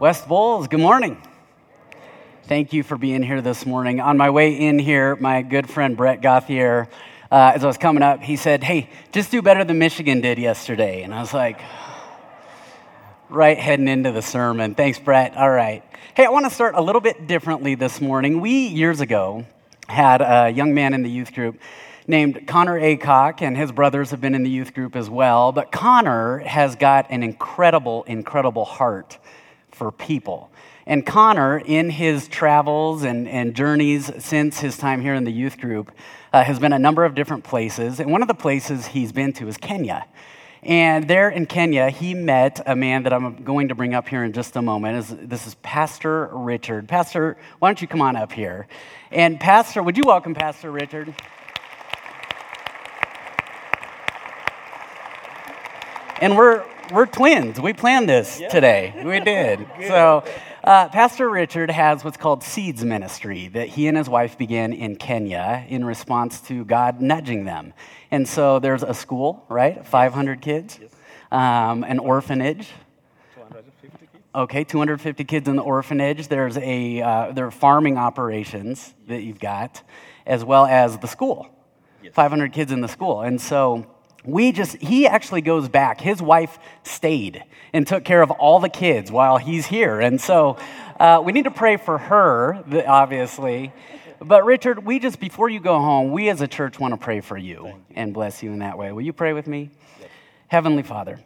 West Bowles, good morning. Thank you for being here this morning. On my way in here, my good friend Brett Gauthier, uh, as I was coming up, he said, Hey, just do better than Michigan did yesterday. And I was like, Right heading into the sermon. Thanks, Brett. All right. Hey, I want to start a little bit differently this morning. We, years ago, had a young man in the youth group named Connor Acock, and his brothers have been in the youth group as well. But Connor has got an incredible, incredible heart for people. And Connor, in his travels and, and journeys since his time here in the youth group, uh, has been a number of different places. And one of the places he's been to is Kenya. And there in Kenya, he met a man that I'm going to bring up here in just a moment. This is Pastor Richard. Pastor, why don't you come on up here? And Pastor, would you welcome Pastor Richard? And we're, we're twins. We planned this yeah. today. We did. so, uh, Pastor Richard has what's called Seeds Ministry that he and his wife began in Kenya in response to God nudging them. And so there's a school, right? 500 kids, yes. um, an orphanage. 250 kids. Okay, 250 kids in the orphanage. There's a uh, there are farming operations that you've got, as well as the school. Yes. 500 kids in the school, and so we just, he actually goes back. His wife stayed and took care of all the kids while he's here. And so uh, we need to pray for her, obviously. But Richard, we just, before you go home, we as a church want to pray for you, you, and bless you in that way. Will you pray with me? Yes. Heavenly Father,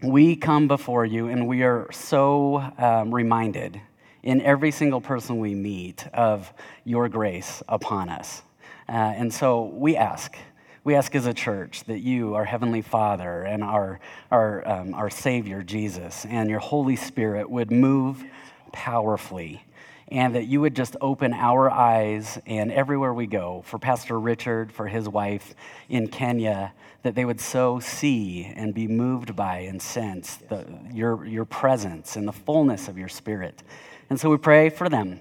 we come before you and we are so um, reminded in every single person we meet of your grace upon us. Uh, and so we ask we ask as a church that you, our Heavenly Father, and our, our, um, our Savior, Jesus, and your Holy Spirit would move powerfully and that you would just open our eyes and everywhere we go for Pastor Richard, for his wife in Kenya, that they would so see and be moved by and sense the, your, your presence and the fullness of your spirit. And so we pray for them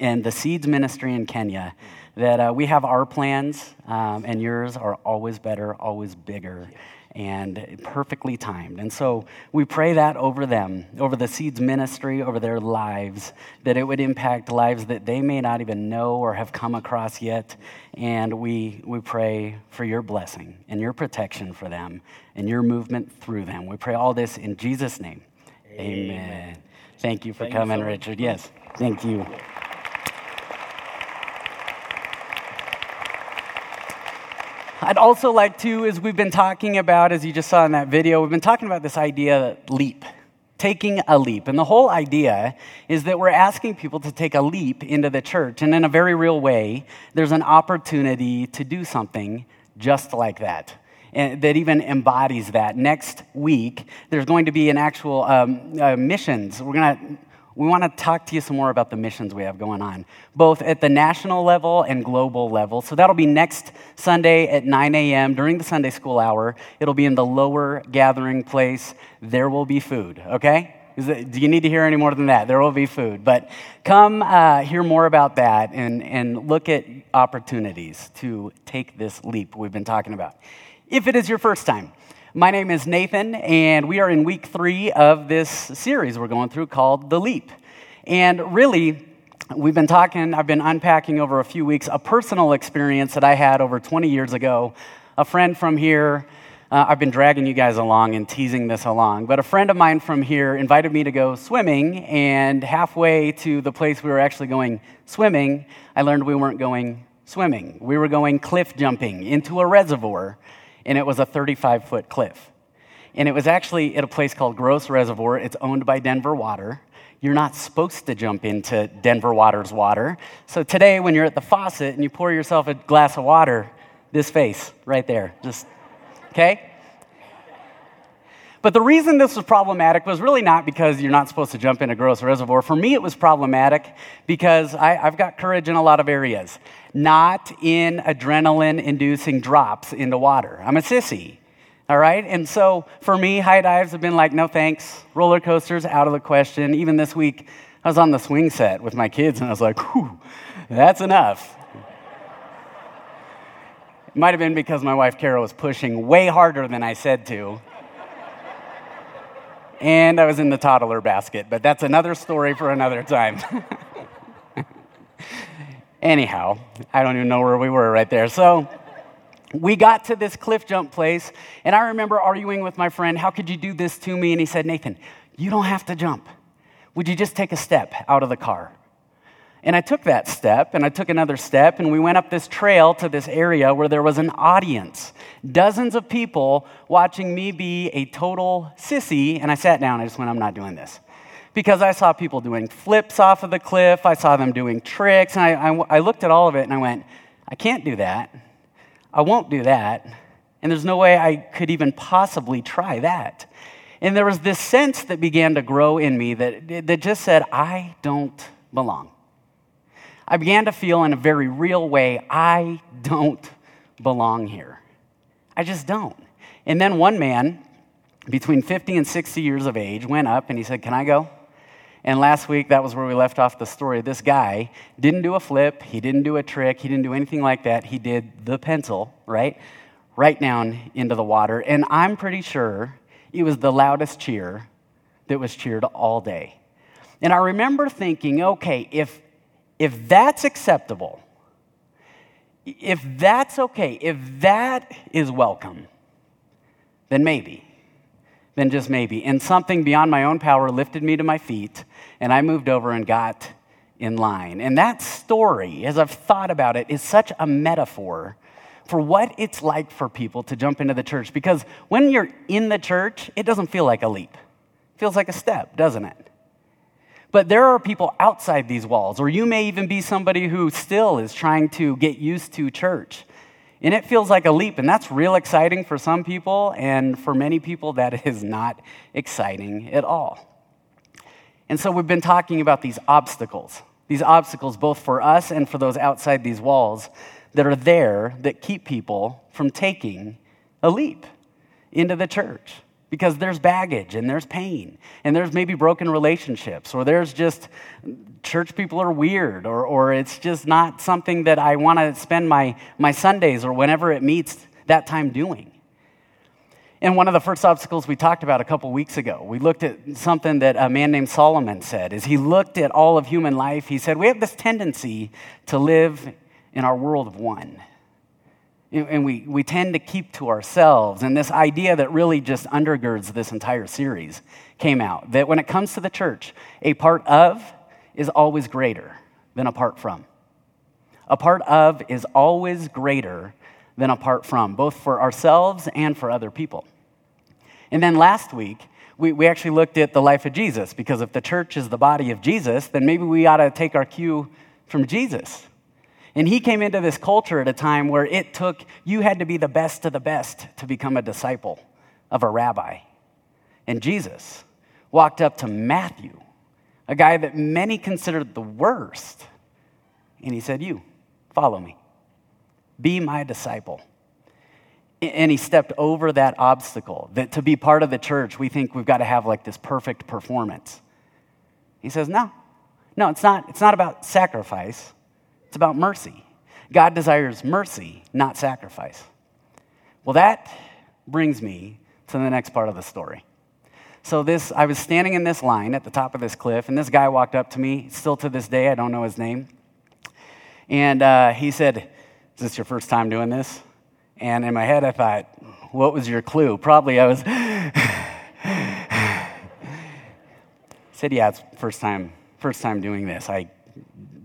and the Seeds Ministry in Kenya that uh, we have our plans, um, and yours are always better, always bigger, and perfectly timed. And so we pray that over them, over the Seeds ministry, over their lives, that it would impact lives that they may not even know or have come across yet. And we, we pray for your blessing and your protection for them and your movement through them. We pray all this in Jesus' name. Amen. Amen. Thank you for Thank coming, you so Richard. Yes, thank you. I'd also like to, as we've been talking about, as you just saw in that video, we've been talking about this idea leap, taking a leap. And the whole idea is that we're asking people to take a leap into the church. And in a very real way, there's an opportunity to do something just like that. And that even embodies that. Next week, there's going to be an actual um, uh, missions. We're going to we want to talk to you some more about the missions we have going on, both at the national level and global level. So that'll be next Sunday at 9 a.m. during the Sunday school hour. It'll be in the lower gathering place. There will be food, okay? It, do you need to hear any more than that? There will be food. But come uh, hear more about that and, and look at opportunities to take this leap we've been talking about. If it is your first time, my name is Nathan, and we are in week three of this series we're going through called The Leap. And really, we've been talking, I've been unpacking over a few weeks a personal experience that I had over 20 years ago. A friend from here, uh, I've been dragging you guys along and teasing this along, but a friend of mine from here invited me to go swimming, and halfway to the place we were actually going swimming, I learned we weren't going swimming. We were going cliff jumping into a reservoir and it was a 35 foot cliff. And it was actually at a place called Gross Reservoir. It's owned by Denver Water. You're not supposed to jump into Denver Water's water. So today, when you're at the faucet and you pour yourself a glass of water, this face right there, just, okay? But the reason this was problematic was really not because you're not supposed to jump in a gross reservoir. For me, it was problematic because I, have got courage in a lot of areas, not in adrenaline inducing drops into water. I'm a sissy. All right? And so for me, high dives have been like, no thanks. Roller coasters, out of the question. Even this week, I was on the swing set with my kids and I was like, whew, that's enough. It might have been because my wife Carol was pushing way harder than I said to. And I was in the toddler basket, but that's another story for another time. Anyhow, I don't even know where we were right there. So we got to this cliff jump place, and I remember arguing with my friend, How could you do this to me? And he said, Nathan, you don't have to jump. Would you just take a step out of the car? And I took that step and I took another step, and we went up this trail to this area where there was an audience. Dozens of people watching me be a total sissy. And I sat down. I just went, I'm not doing this. Because I saw people doing flips off of the cliff, I saw them doing tricks, and I, I, I looked at all of it and I went, I can't do that. I won't do that. And there's no way I could even possibly try that. And there was this sense that began to grow in me that, that just said, I don't belong. I began to feel in a very real way, I don't belong here. I just don't. And then one man, between 50 and 60 years of age, went up and he said, Can I go? And last week, that was where we left off the story. This guy didn't do a flip, he didn't do a trick, he didn't do anything like that. He did the pencil, right? Right down into the water. And I'm pretty sure it was the loudest cheer that was cheered all day. And I remember thinking, okay, if if that's acceptable, if that's okay, if that is welcome, then maybe, then just maybe. And something beyond my own power lifted me to my feet, and I moved over and got in line. And that story, as I've thought about it, is such a metaphor for what it's like for people to jump into the church. Because when you're in the church, it doesn't feel like a leap, it feels like a step, doesn't it? But there are people outside these walls, or you may even be somebody who still is trying to get used to church. And it feels like a leap, and that's real exciting for some people, and for many people, that is not exciting at all. And so we've been talking about these obstacles, these obstacles both for us and for those outside these walls that are there that keep people from taking a leap into the church because there's baggage and there's pain and there's maybe broken relationships or there's just church people are weird or, or it's just not something that I want to spend my, my Sundays or whenever it meets that time doing. And one of the first obstacles we talked about a couple weeks ago, we looked at something that a man named Solomon said. As he looked at all of human life, he said, We have this tendency to live in our world of one and we, we tend to keep to ourselves. And this idea that really just undergirds this entire series came out that when it comes to the church, a part of is always greater than apart from. A part of is always greater than apart from, both for ourselves and for other people. And then last week, we, we actually looked at the life of Jesus because if the church is the body of Jesus, then maybe we ought to take our cue from Jesus and he came into this culture at a time where it took, you had to be the best of the best to become a disciple of a rabbi. And Jesus walked up to Matthew, a guy that many considered the worst, and he said, You, follow me. Be my disciple. And he stepped over that obstacle that to be part of the church, we think we've got to have like this perfect performance. He says, No, no, it's not, it's not about sacrifice. It's about mercy. God desires mercy, not sacrifice. Well, that brings me to the next part of the story. So this I was standing in this line at the top of this cliff, and this guy walked up to me, still to this day, I don't know his name. And uh, he said, Is this your first time doing this? And in my head, I thought, What was your clue? Probably I was. said, Yeah, it's first time, first time doing this. I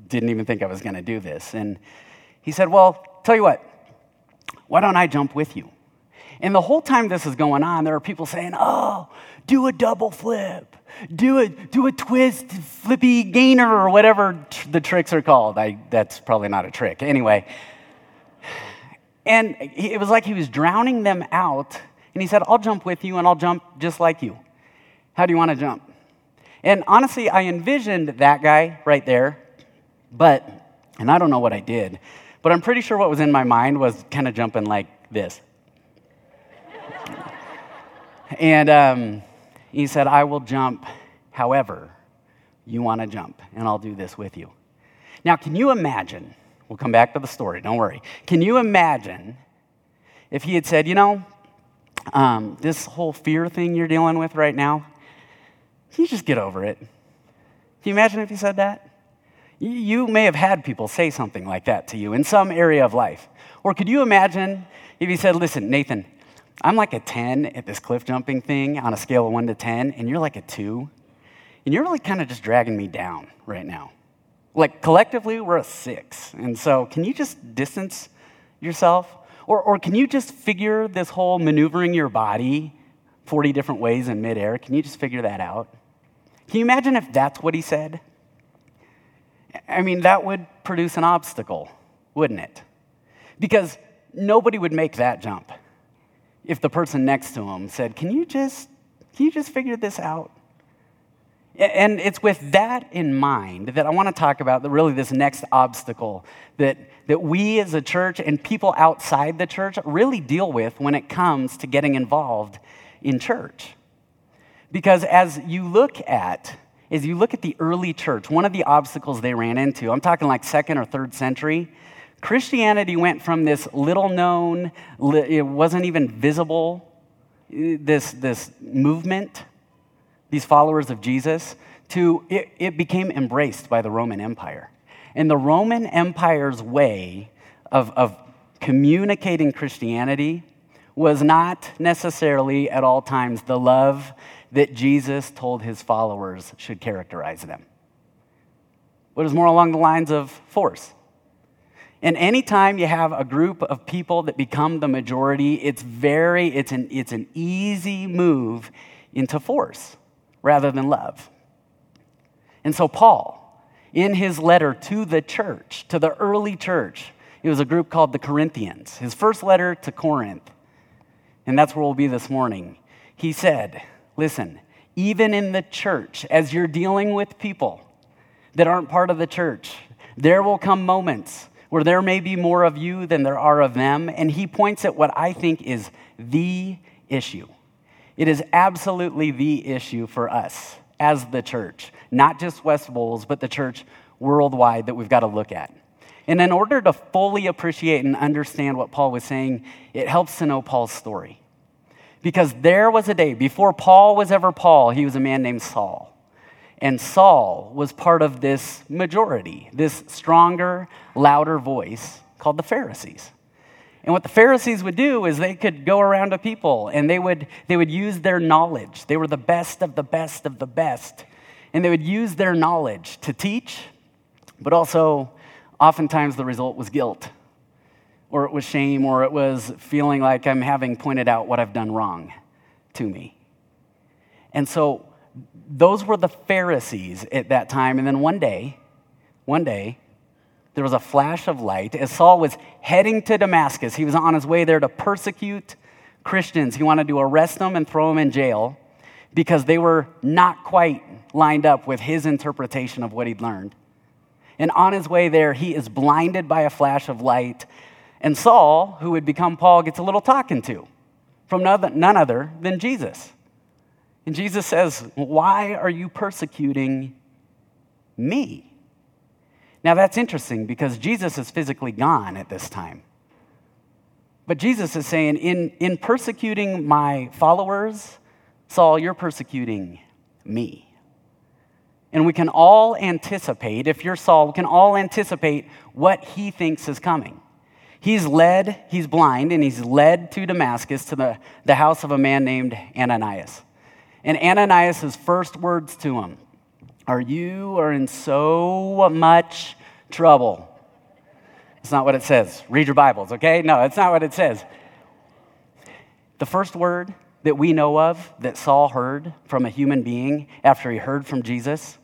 didn't even think I was going to do this. And he said, Well, tell you what, why don't I jump with you? And the whole time this is going on, there are people saying, Oh, do a double flip, do a, do a twist, flippy gainer, or whatever the tricks are called. I, that's probably not a trick. Anyway. And it was like he was drowning them out. And he said, I'll jump with you and I'll jump just like you. How do you want to jump? And honestly, I envisioned that guy right there but, and I don't know what I did, but I'm pretty sure what was in my mind was kind of jumping like this. and um, he said, I will jump however you want to jump, and I'll do this with you. Now, can you imagine? We'll come back to the story, don't worry. Can you imagine if he had said, you know, um, this whole fear thing you're dealing with right now, you just get over it? Can you imagine if he said that? You may have had people say something like that to you in some area of life. Or could you imagine if he said, Listen, Nathan, I'm like a 10 at this cliff jumping thing on a scale of 1 to 10, and you're like a 2, and you're really kind of just dragging me down right now. Like collectively, we're a 6. And so, can you just distance yourself? Or, or can you just figure this whole maneuvering your body 40 different ways in midair? Can you just figure that out? Can you imagine if that's what he said? I mean, that would produce an obstacle, wouldn't it? Because nobody would make that jump if the person next to him said, Can you just, can you just figure this out? And it's with that in mind that I want to talk about the, really this next obstacle that, that we as a church and people outside the church really deal with when it comes to getting involved in church. Because as you look at as you look at the early church, one of the obstacles they ran into, I'm talking like second or third century, Christianity went from this little known, it wasn't even visible, this, this movement, these followers of Jesus, to it, it became embraced by the Roman Empire. And the Roman Empire's way of, of communicating Christianity was not necessarily at all times the love that Jesus told his followers should characterize them. What is more along the lines of force. And anytime you have a group of people that become the majority, it's very, it's an, it's an easy move into force rather than love. And so, Paul, in his letter to the church, to the early church, it was a group called the Corinthians, his first letter to Corinth, and that's where we'll be this morning. He said, Listen, even in the church, as you're dealing with people that aren't part of the church, there will come moments where there may be more of you than there are of them. And he points at what I think is the issue. It is absolutely the issue for us as the church, not just West Bowles, but the church worldwide that we've got to look at. And in order to fully appreciate and understand what Paul was saying, it helps to know Paul's story. Because there was a day, before Paul was ever Paul, he was a man named Saul. And Saul was part of this majority, this stronger, louder voice called the Pharisees. And what the Pharisees would do is they could go around to people and they would, they would use their knowledge. They were the best of the best of the best. And they would use their knowledge to teach, but also oftentimes the result was guilt or it was shame, or it was feeling like I'm having pointed out what I've done wrong to me. And so those were the Pharisees at that time. And then one day, one day, there was a flash of light as Saul was heading to Damascus. He was on his way there to persecute Christians. He wanted to arrest them and throw them in jail because they were not quite lined up with his interpretation of what he'd learned. And on his way there, he is blinded by a flash of light and Saul, who would become Paul, gets a little talking to from none other than Jesus. And Jesus says, Why are you persecuting me? Now that's interesting because Jesus is physically gone at this time. But Jesus is saying, in, in persecuting my followers, Saul, you're persecuting me. And we can all anticipate, if you're Saul, we can all anticipate what he thinks is coming. He's led, he's blind, and he's led to Damascus to the, the house of a man named Ananias. And Ananias' first words to him are, You are in so much trouble. It's not what it says. Read your Bibles, okay? No, it's not what it says. The first word that we know of that Saul heard from a human being after he heard from Jesus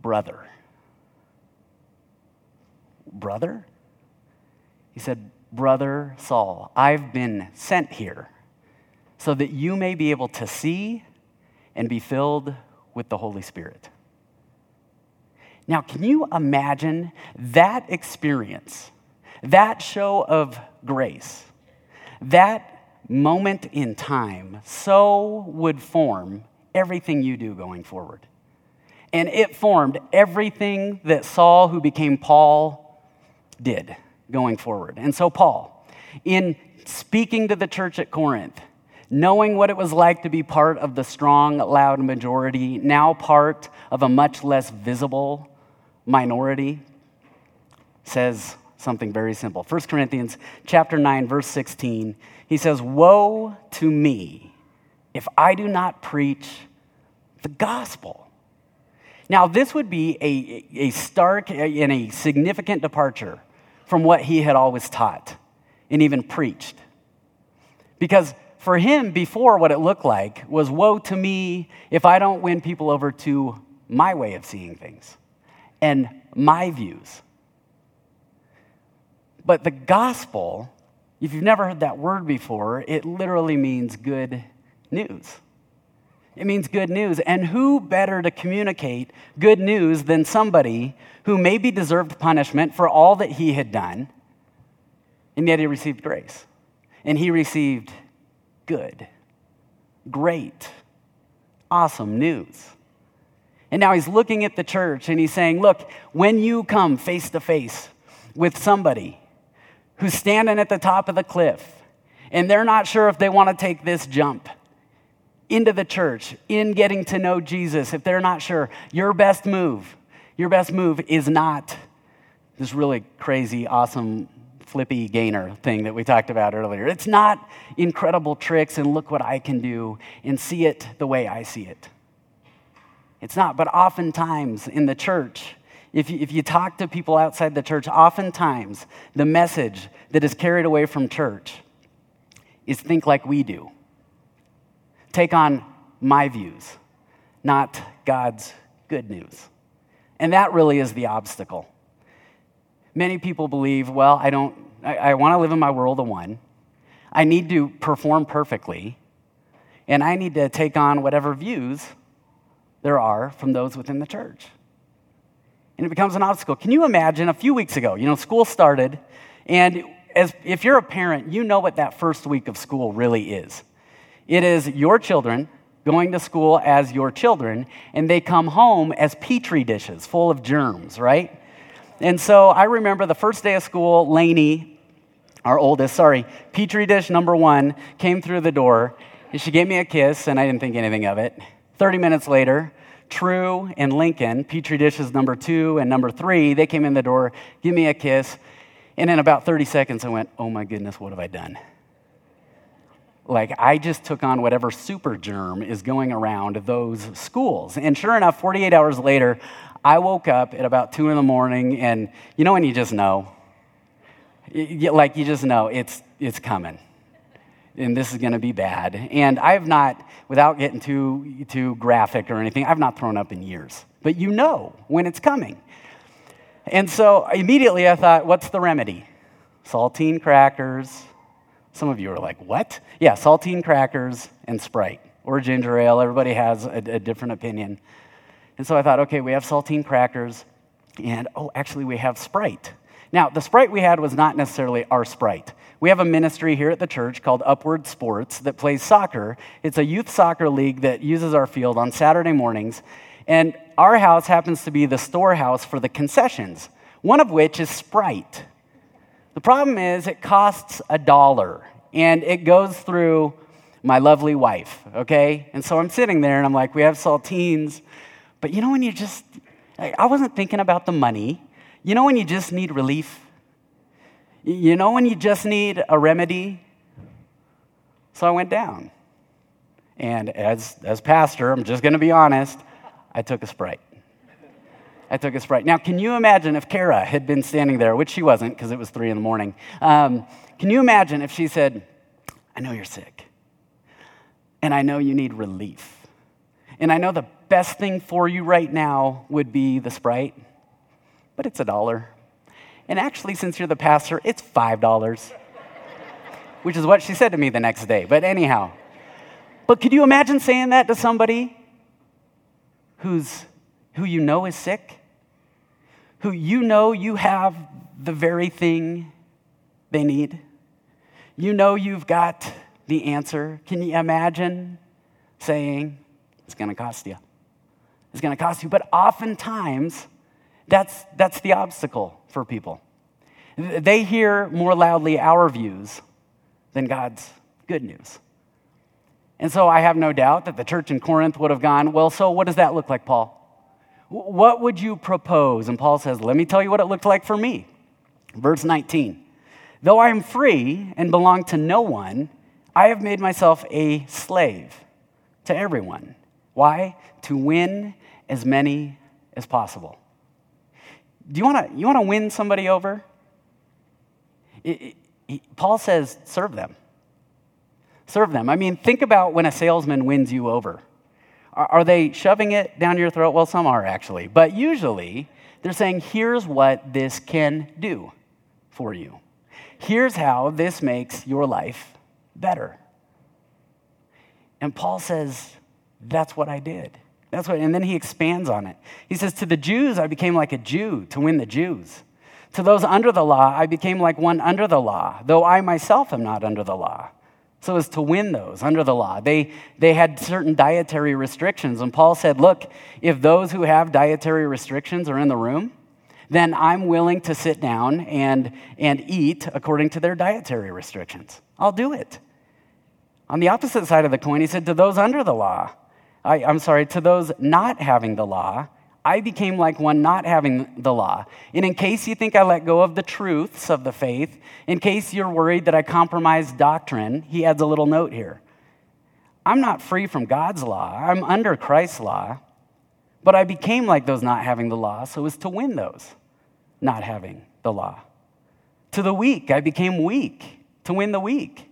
brother. Brother? He said, Brother Saul, I've been sent here so that you may be able to see and be filled with the Holy Spirit. Now, can you imagine that experience, that show of grace, that moment in time so would form everything you do going forward? And it formed everything that Saul, who became Paul, did going forward. And so, Paul, in speaking to the church at Corinth, knowing what it was like to be part of the strong, loud majority, now part of a much less visible minority, says something very simple. 1 Corinthians chapter 9 verse 16. He says, "Woe to me if I do not preach the gospel." Now, this would be a, a stark and a significant departure from what he had always taught and even preached. Because for him, before, what it looked like was woe to me if I don't win people over to my way of seeing things and my views. But the gospel, if you've never heard that word before, it literally means good news. It means good news. And who better to communicate good news than somebody who maybe deserved punishment for all that he had done, and yet he received grace? And he received good, great, awesome news. And now he's looking at the church and he's saying, Look, when you come face to face with somebody who's standing at the top of the cliff and they're not sure if they want to take this jump into the church, in getting to know Jesus, if they're not sure, your best move, your best move is not this really crazy, awesome, flippy gainer thing that we talked about earlier. It's not incredible tricks and look what I can do and see it the way I see it. It's not, but oftentimes in the church, if you, if you talk to people outside the church, oftentimes the message that is carried away from church is think like we do. Take on my views, not God's good news. And that really is the obstacle. Many people believe, well, I don't, I, I want to live in my world of one. I need to perform perfectly, and I need to take on whatever views there are from those within the church and it becomes an obstacle. Can you imagine a few weeks ago, you know, school started, and as, if you're a parent, you know what that first week of school really is. It is your children going to school as your children, and they come home as petri dishes full of germs, right? And so I remember the first day of school, Lainey, our oldest, sorry, petri dish number one, came through the door. She gave me a kiss, and I didn't think anything of it. 30 minutes later, True and Lincoln, Petri dishes number two and number three, they came in the door, give me a kiss. And in about 30 seconds, I went, oh my goodness, what have I done? Like, I just took on whatever super germ is going around those schools. And sure enough, 48 hours later, I woke up at about 2 in the morning, and you know when you just know? Like, you just know it's, it's coming and this is going to be bad. And I've not, without getting too, too graphic or anything, I've not thrown up in years. But you know when it's coming. And so immediately I thought, what's the remedy? Saltine crackers. Some of you are like, what? Yeah, saltine crackers and Sprite or ginger ale. Everybody has a, a different opinion. And so I thought, okay, we have saltine crackers, and oh, actually, we have Sprite. Now, the Sprite we had was not necessarily our Sprite. We have a ministry here at the church called Upward Sports that plays soccer. It's a youth soccer league that uses our field on Saturday mornings. And our house happens to be the storehouse for the concessions, one of which is Sprite. The problem is it costs a dollar and it goes through my lovely wife, okay? And so I'm sitting there and I'm like, we have saltines. But you know when you just, I wasn't thinking about the money. You know when you just need relief? You know when you just need a remedy? So I went down. And as, as pastor, I'm just going to be honest, I took a Sprite. I took a Sprite. Now, can you imagine if Kara had been standing there, which she wasn't because it was three in the morning? Um, can you imagine if she said, I know you're sick, and I know you need relief, and I know the best thing for you right now would be the Sprite, but it's a dollar. And actually, since you're the pastor, it's $5, which is what she said to me the next day. But anyhow, but could you imagine saying that to somebody who's, who you know is sick? Who you know you have the very thing they need? You know you've got the answer. Can you imagine saying, it's going to cost you? It's going to cost you. But oftentimes, that's, that's the obstacle for people. They hear more loudly our views than God's good news. And so I have no doubt that the church in Corinth would have gone, Well, so what does that look like, Paul? What would you propose? And Paul says, Let me tell you what it looked like for me. Verse 19 Though I am free and belong to no one, I have made myself a slave to everyone. Why? To win as many as possible. Do you want to you want to win somebody over? It, it, Paul says, serve them. Serve them. I mean, think about when a salesman wins you over. Are, they shoving it down your throat? Well, some are actually. But usually, they're saying, here's what this can do for you. Here's how this makes your life better. And Paul says, that's what I did. That's what, and then he expands on it. He says, To the Jews, I became like a Jew to win the Jews. To those under the law, I became like one under the law, though I myself am not under the law. So as to win those under the law. They, they had certain dietary restrictions. And Paul said, Look, if those who have dietary restrictions are in the room, then I'm willing to sit down and, and eat according to their dietary restrictions. I'll do it. On the opposite side of the coin, he said, To those under the law, I, I'm sorry, to those not having the law, I became like one not having the law. And in case you think I let go of the truths of the faith, in case you're worried that I compromise doctrine, he adds a little note here. I'm not free from God's law, I'm under Christ's law, but I became like those not having the law so as to win those not having the law. To the weak, I became weak to win the weak.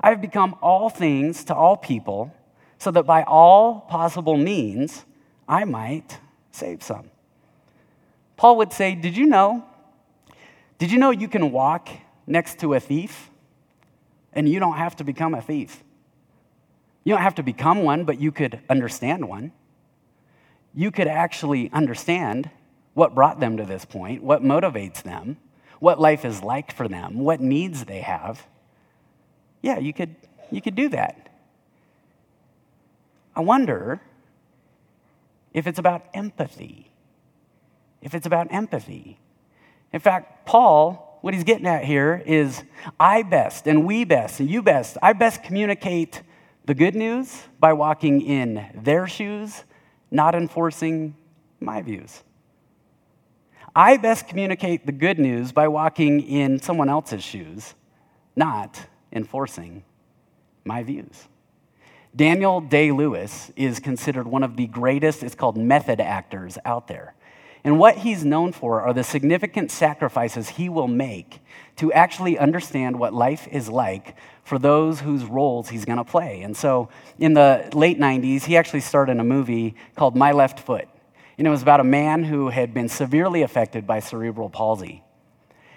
I have become all things to all people so that by all possible means I might save some. Paul would say, Did you know? Did you know you can walk next to a thief and you don't have to become a thief? You don't have to become one, but you could understand one. You could actually understand what brought them to this point, what motivates them, what life is like for them, what needs they have. Yeah, you could, you could do that. I wonder if it's about empathy. If it's about empathy. In fact, Paul, what he's getting at here is I best, and we best, and you best, I best communicate the good news by walking in their shoes, not enforcing my views. I best communicate the good news by walking in someone else's shoes, not enforcing my views. Daniel Day Lewis is considered one of the greatest, it's called method actors out there. And what he's known for are the significant sacrifices he will make to actually understand what life is like for those whose roles he's going to play. And so in the late 90s, he actually started a movie called My Left Foot. And it was about a man who had been severely affected by cerebral palsy.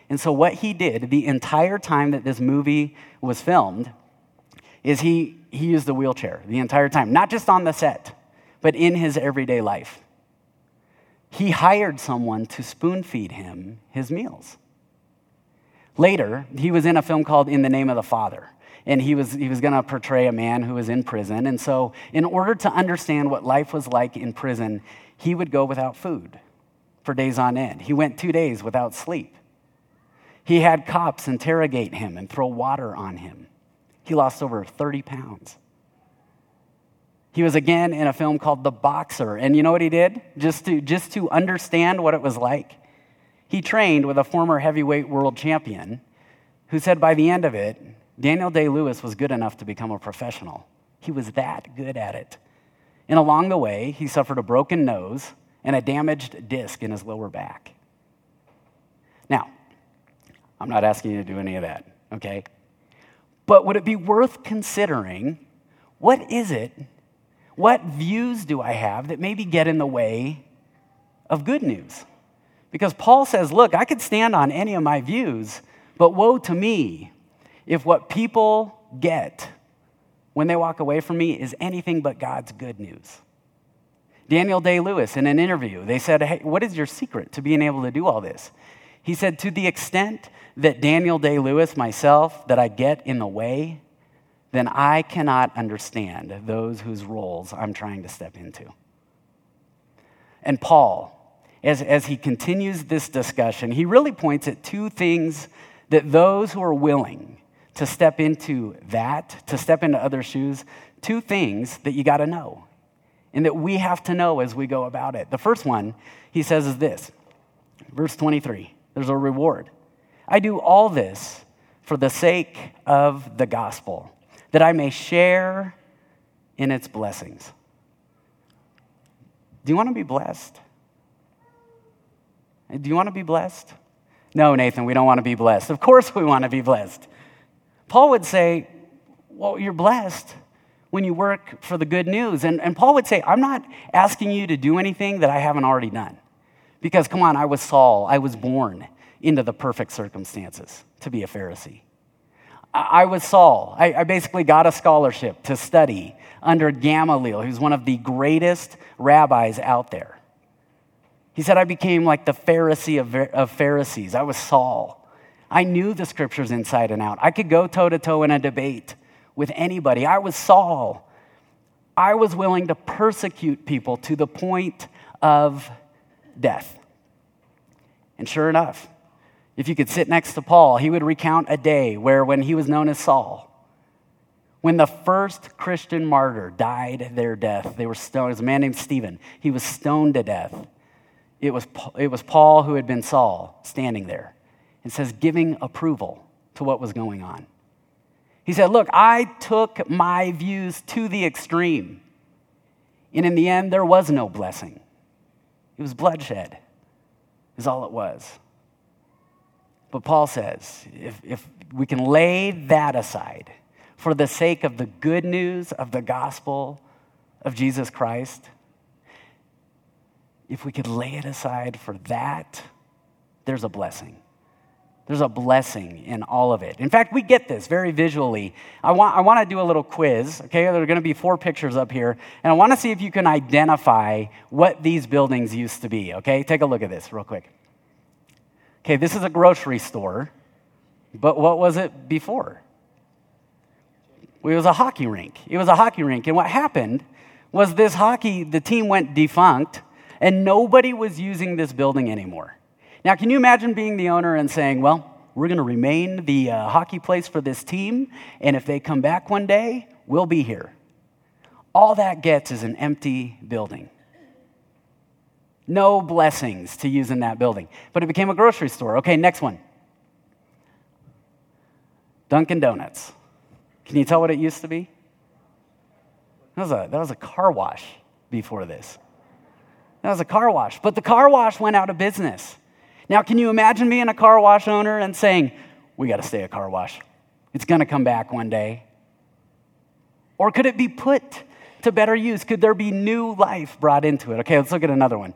And so what he did the entire time that this movie was filmed is he he used the wheelchair the entire time, not just on the set, but in his everyday life. He hired someone to spoon feed him his meals. Later, he was in a film called In the Name of the Father, and he was, he was going to portray a man who was in prison. And so, in order to understand what life was like in prison, he would go without food for days on end. He went two days without sleep. He had cops interrogate him and throw water on him. He lost over 30 pounds. He was again in a film called The Boxer. And you know what he did? Just to, just to understand what it was like, he trained with a former heavyweight world champion who said by the end of it, Daniel Day Lewis was good enough to become a professional. He was that good at it. And along the way, he suffered a broken nose and a damaged disc in his lower back. Now, I'm not asking you to do any of that, okay? But would it be worth considering what is it? What views do I have that maybe get in the way of good news? Because Paul says, look, I could stand on any of my views, but woe to me if what people get when they walk away from me is anything but God's good news. Daniel Day Lewis, in an interview, they said, Hey, what is your secret to being able to do all this? He said, To the extent that Daniel Day Lewis, myself, that I get in the way, then I cannot understand those whose roles I'm trying to step into. And Paul, as, as he continues this discussion, he really points at two things that those who are willing to step into that, to step into other shoes, two things that you got to know and that we have to know as we go about it. The first one, he says, is this verse 23 there's a reward. I do all this for the sake of the gospel, that I may share in its blessings. Do you want to be blessed? Do you want to be blessed? No, Nathan, we don't want to be blessed. Of course, we want to be blessed. Paul would say, Well, you're blessed when you work for the good news. And, and Paul would say, I'm not asking you to do anything that I haven't already done. Because, come on, I was Saul. I was born into the perfect circumstances to be a Pharisee. I, was Saul. I, I basically got a scholarship to study under Gamaliel, who's one of the greatest rabbis out there. He said, I became like the Pharisee of, of Pharisees. I was Saul. I knew the scriptures inside and out. I could go toe to toe in a debate with anybody. I was Saul. I was willing to persecute people to the point of death. And sure enough, if you could sit next to Paul, he would recount a day where, when he was known as Saul, when the first Christian martyr died their death, they were stoned. It was a man named Stephen. He was stoned to death. It was, it was Paul who had been Saul standing there. It says, giving approval to what was going on. He said, Look, I took my views to the extreme. And in the end, there was no blessing. It was bloodshed, is all it was. But Paul says if, if we can lay that aside for the sake of the good news of the gospel of Jesus Christ, if we could lay it aside for that, there's a blessing. There's a blessing in all of it. In fact, we get this very visually. I want, I want to do a little quiz, okay? There are going to be four pictures up here, and I want to see if you can identify what these buildings used to be, okay? Take a look at this real quick. Okay, this is a grocery store, but what was it before? It was a hockey rink. It was a hockey rink, and what happened was this hockey, the team went defunct, and nobody was using this building anymore. Now, can you imagine being the owner and saying, well, we're going to remain the uh, hockey place for this team, and if they come back one day, we'll be here. All that gets is an empty building. No blessings to use in that building. But it became a grocery store. Okay, next one Dunkin' Donuts. Can you tell what it used to be? That was a, that was a car wash before this. That was a car wash. But the car wash went out of business. Now, can you imagine being a car wash owner and saying, we got to stay a car wash? It's going to come back one day. Or could it be put to better use? Could there be new life brought into it? Okay, let's look at another one.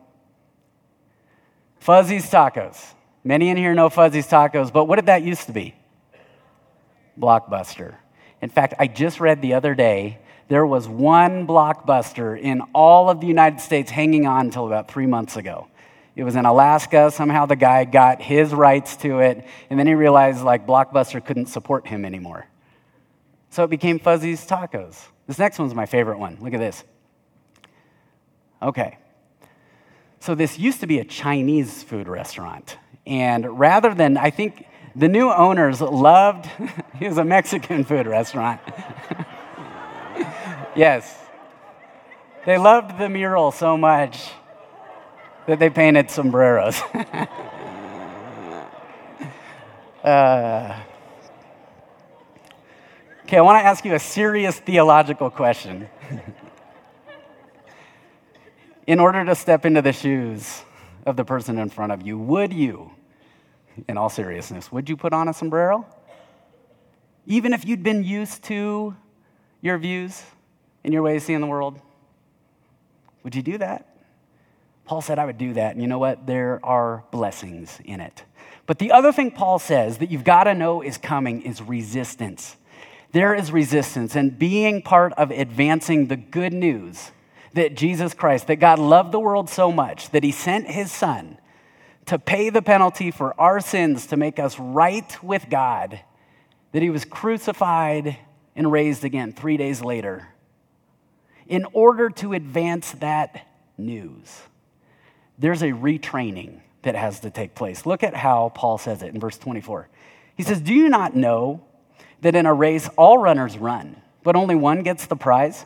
Fuzzy's Tacos. Many in here know Fuzzy's Tacos, but what did that used to be? Blockbuster. In fact, I just read the other day there was one blockbuster in all of the United States hanging on until about three months ago. It was in Alaska. Somehow the guy got his rights to it, and then he realized like Blockbuster couldn't support him anymore. So it became Fuzzy's Tacos. This next one's my favorite one. Look at this. Okay. So this used to be a Chinese food restaurant. And rather than, I think the new owners loved, it was a Mexican food restaurant. yes. They loved the mural so much that they painted sombreros. uh, okay, I want to ask you a serious theological question. In order to step into the shoes of the person in front of you, would you, in all seriousness, would you put on a sombrero? Even if you'd been used to your views and your way of seeing the world? Would you do that? Paul said I would do that. And you know what? There are blessings in it. But the other thing Paul says that you've got to know is coming is resistance. There is resistance, and being part of advancing the good news that Jesus Christ, that God loved the world so much that he sent his son to pay the penalty for our sins to make us right with God, that he was crucified and raised again three days later in order to advance that news there's a retraining that has to take place. Look at how Paul says it in verse 24. He says, Do you not know that in a race all runners run, but only one gets the prize?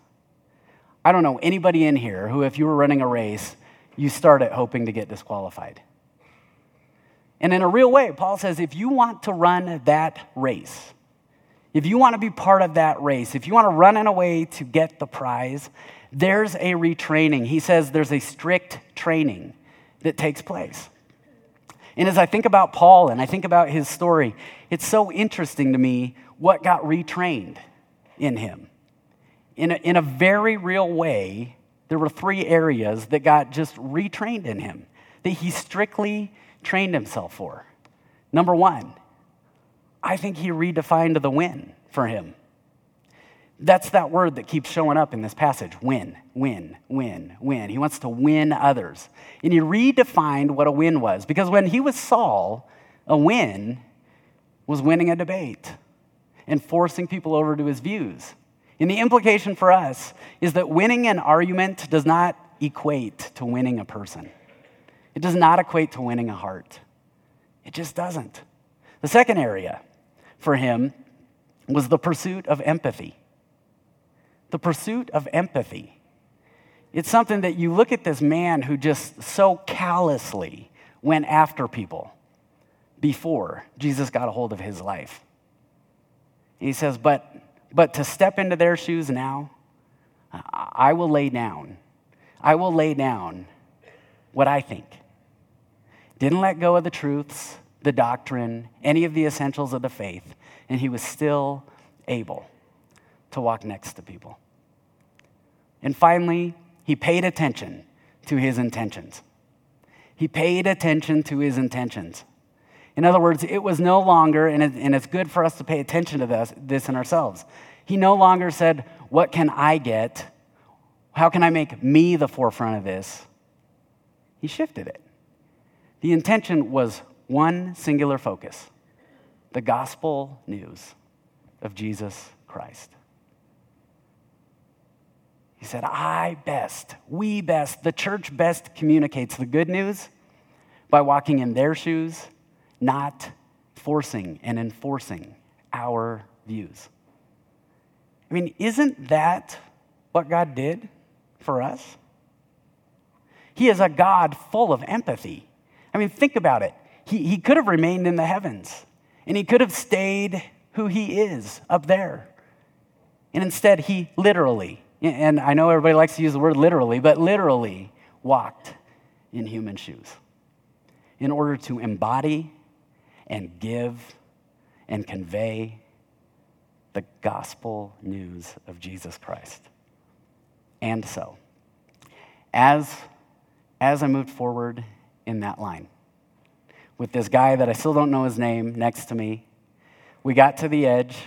I don't know anybody in here who, if you were running a race, you start it hoping to get disqualified. And in a real way, Paul says if you want to run that race, if you want to be part of that race, if you want to run in a way to get the prize, there's a retraining. He says there's a strict training that takes place. And as I think about Paul and I think about his story, it's so interesting to me what got retrained in him. In a, in a very real way, there were three areas that got just retrained in him that he strictly trained himself for. Number one, I think he redefined the win for him. That's that word that keeps showing up in this passage win, win, win, win. He wants to win others. And he redefined what a win was because when he was Saul, a win was winning a debate and forcing people over to his views. And the implication for us is that winning an argument does not equate to winning a person, it does not equate to winning a heart. It just doesn't. The second area for him was the pursuit of empathy the pursuit of empathy. It's something that you look at this man who just so callously went after people before Jesus got a hold of his life. he says, but, but to step into their shoes now, I will lay down. I will lay down what I think. Didn't let go of the truths, the doctrine, any of the essentials of the faith, and he was still able to walk next to people. And finally, he paid attention to his intentions. He paid attention to his intentions. In other words, it was no longer, and, it, and it's good for us to pay attention to this, this in ourselves. He no longer said, What can I get? How can I make me the forefront of this? He shifted it. The intention was one singular focus the gospel news of Jesus Christ. He said, I best, we best, the church best communicates the good news by walking in their shoes, not forcing and enforcing our views. I mean, isn't that what God did for us? He is a God full of empathy. I mean, think about it. He, he could have remained in the heavens, and he could have stayed who he is up there. And instead, he literally and I know everybody likes to use the word literally, but literally walked in human shoes in order to embody and give and convey the gospel news of Jesus Christ. And so, as, as I moved forward in that line, with this guy that I still don't know his name next to me, we got to the edge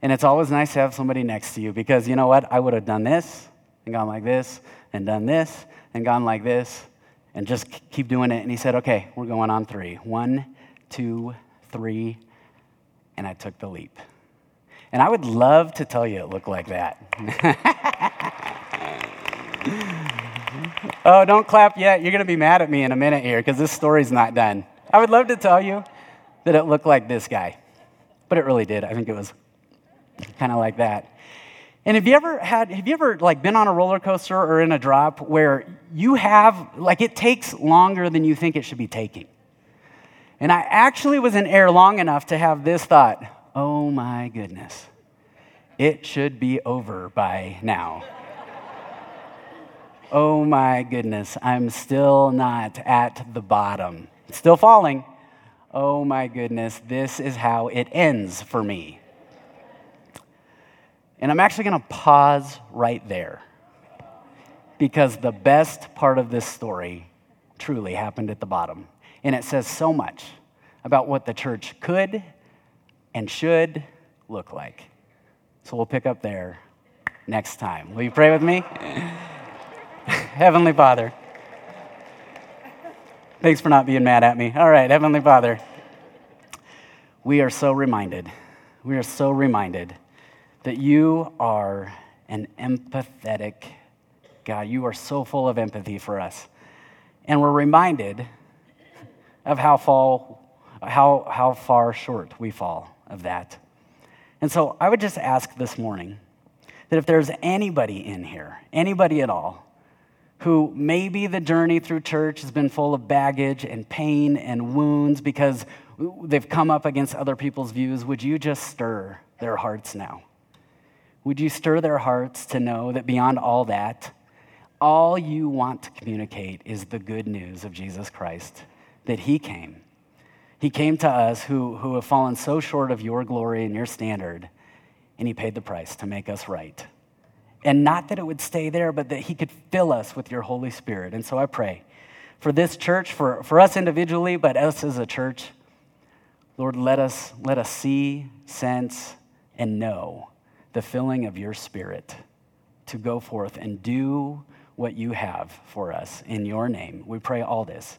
and it's always nice to have somebody next to you because you know what? I would have done this and gone like this and done this and gone like this and just keep doing it. And he said, okay, we're going on three. One, two, three. And I took the leap. And I would love to tell you it looked like that. oh, don't clap yet. You're going to be mad at me in a minute here because this story's not done. I would love to tell you that it looked like this guy, but it really did. I think it was kind of like that. And have you ever had, have you ever like been on a roller coaster or in a drop where you have, like it takes longer than you think it should be taking? And I actually was in air long enough to have this thought, oh my goodness, it should be over by now. oh my goodness, I'm still not at the bottom, still falling. Oh my goodness, this is how it ends for me. And I'm actually going to pause right there because the best part of this story truly happened at the bottom. And it says so much about what the church could and should look like. So we'll pick up there next time. Will you pray with me? Heavenly Father, thanks for not being mad at me. All right, Heavenly Father, we are so reminded, we are so reminded that you are an empathetic God. You are so full of empathy for us. And we're reminded of how, fall, how, how far short we fall of that. And so I would just ask this morning that if there's anybody in here, anybody at all, who maybe the journey through church has been full of baggage and pain and wounds because they've come up against other people's views, would you just stir their hearts now? Would you stir their hearts to know that beyond all that, all you want to communicate is the good news of Jesus Christ, that He came. He came to us who, who have fallen so short of your glory and your standard, and He paid the price to make us right. And not that it would stay there, but that He could fill us with your Holy Spirit. And so I pray for this church, for, for us individually, but us as a church, Lord, let us, let us see, sense, and know the filling of your Spirit to go forth and do what you have for us in your name. We pray all this